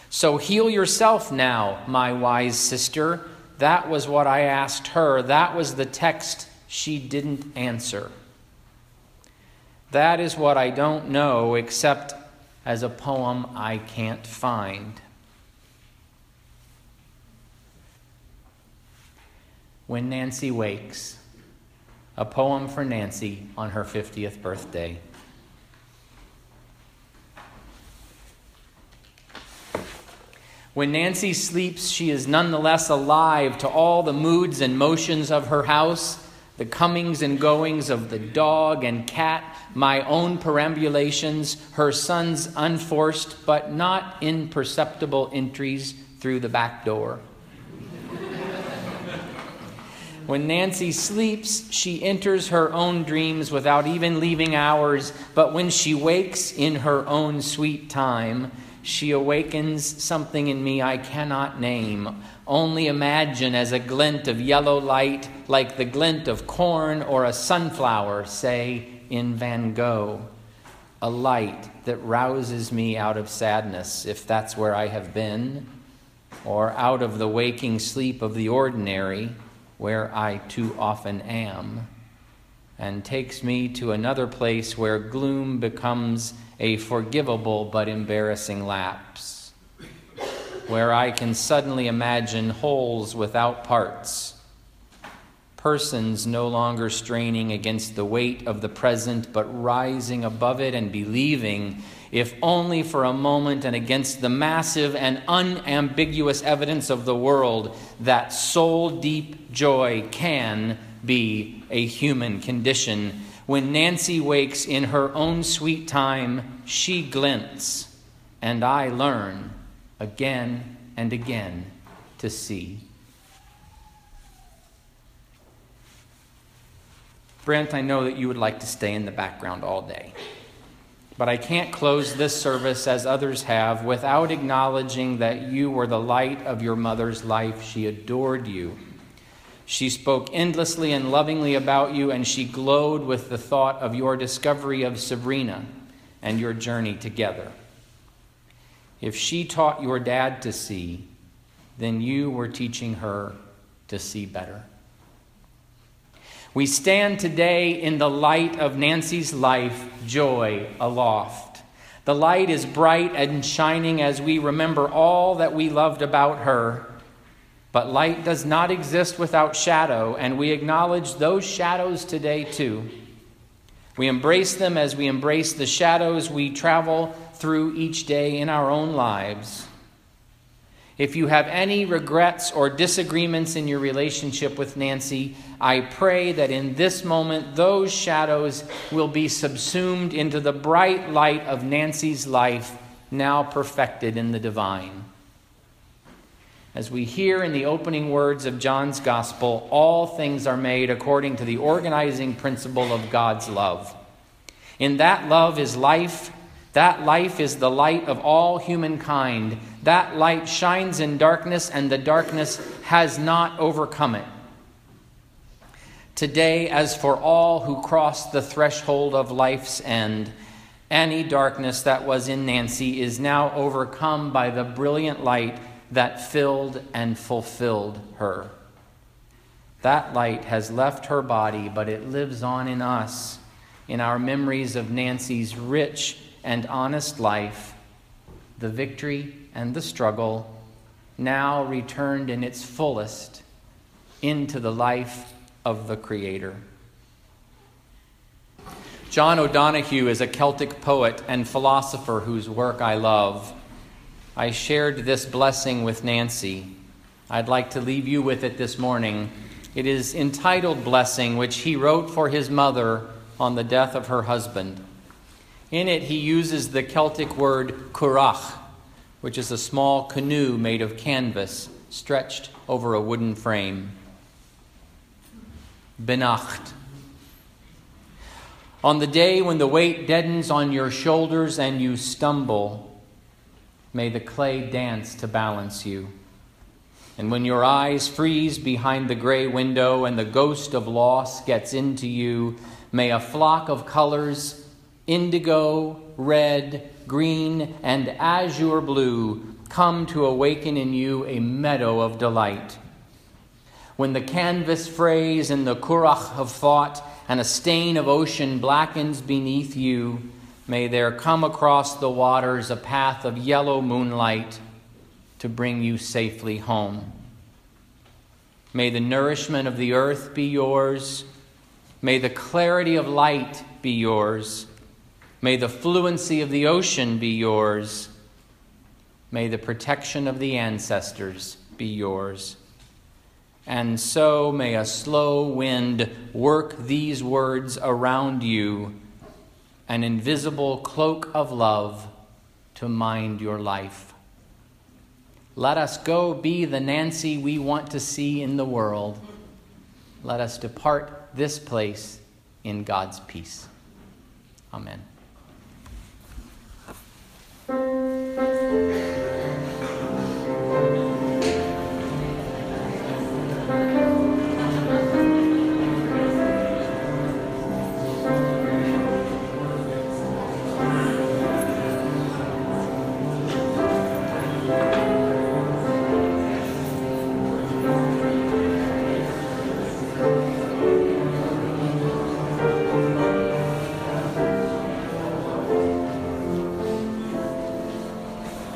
So heal yourself now, my wise sister. That was what I asked her. That was the text she didn't answer. That is what I don't know except as a poem I can't find. When Nancy Wakes, a poem for Nancy on her 50th birthday. When Nancy sleeps, she is nonetheless alive to all the moods and motions of her house, the comings and goings of the dog and cat, my own perambulations, her son's unforced but not imperceptible entries through the back door. When Nancy sleeps, she enters her own dreams without even leaving ours, but when she wakes in her own sweet time, she awakens something in me I cannot name, only imagine as a glint of yellow light, like the glint of corn or a sunflower, say, in Van Gogh. A light that rouses me out of sadness, if that's where I have been, or out of the waking sleep of the ordinary where I too often am, and takes me to another place where gloom becomes a forgivable but embarrassing lapse, where I can suddenly imagine wholes without parts, persons no longer straining against the weight of the present, but rising above it and believing if only for a moment and against the massive and unambiguous evidence of the world, that soul deep joy can be a human condition. When Nancy wakes in her own sweet time, she glints, and I learn again and again to see. Brent, I know that you would like to stay in the background all day. But I can't close this service as others have without acknowledging that you were the light of your mother's life. She adored you. She spoke endlessly and lovingly about you, and she glowed with the thought of your discovery of Sabrina and your journey together. If she taught your dad to see, then you were teaching her to see better. We stand today in the light of Nancy's life, joy aloft. The light is bright and shining as we remember all that we loved about her. But light does not exist without shadow, and we acknowledge those shadows today too. We embrace them as we embrace the shadows we travel through each day in our own lives. If you have any regrets or disagreements in your relationship with Nancy, I pray that in this moment those shadows will be subsumed into the bright light of Nancy's life, now perfected in the divine. As we hear in the opening words of John's Gospel, all things are made according to the organizing principle of God's love. In that love is life. That life is the light of all humankind. That light shines in darkness, and the darkness has not overcome it. Today, as for all who cross the threshold of life's end, any darkness that was in Nancy is now overcome by the brilliant light that filled and fulfilled her. That light has left her body, but it lives on in us, in our memories of Nancy's rich and honest life, the victory and the struggle, now returned in its fullest into the life of the Creator. John O'Donohue is a Celtic poet and philosopher whose work I love. I shared this blessing with Nancy. I'd like to leave you with it this morning. It is entitled Blessing, which he wrote for his mother on the death of her husband. In it, he uses the Celtic word currach, which is a small canoe made of canvas stretched over a wooden frame. Beannacht. On the day when the weight deadens on your shoulders and you stumble, May the clay dance to balance you. And when your eyes freeze behind the gray window and the ghost of loss gets into you, may a flock of colors indigo, red, green, and azure blue come to awaken in you a meadow of delight. When the canvas frays in the currach of thought and a stain of ocean blackens beneath you, May there come across the waters a path of yellow moonlight to bring you safely home. May the nourishment of the earth be yours. May the clarity of light be yours. May the fluency of the ocean be yours. May the protection of the ancestors be yours. And so may a slow wind work these words around you an invisible cloak of love to mind your life. Let us go be the Nancy we want to see in the world. Let us depart this place in God's peace. Amen.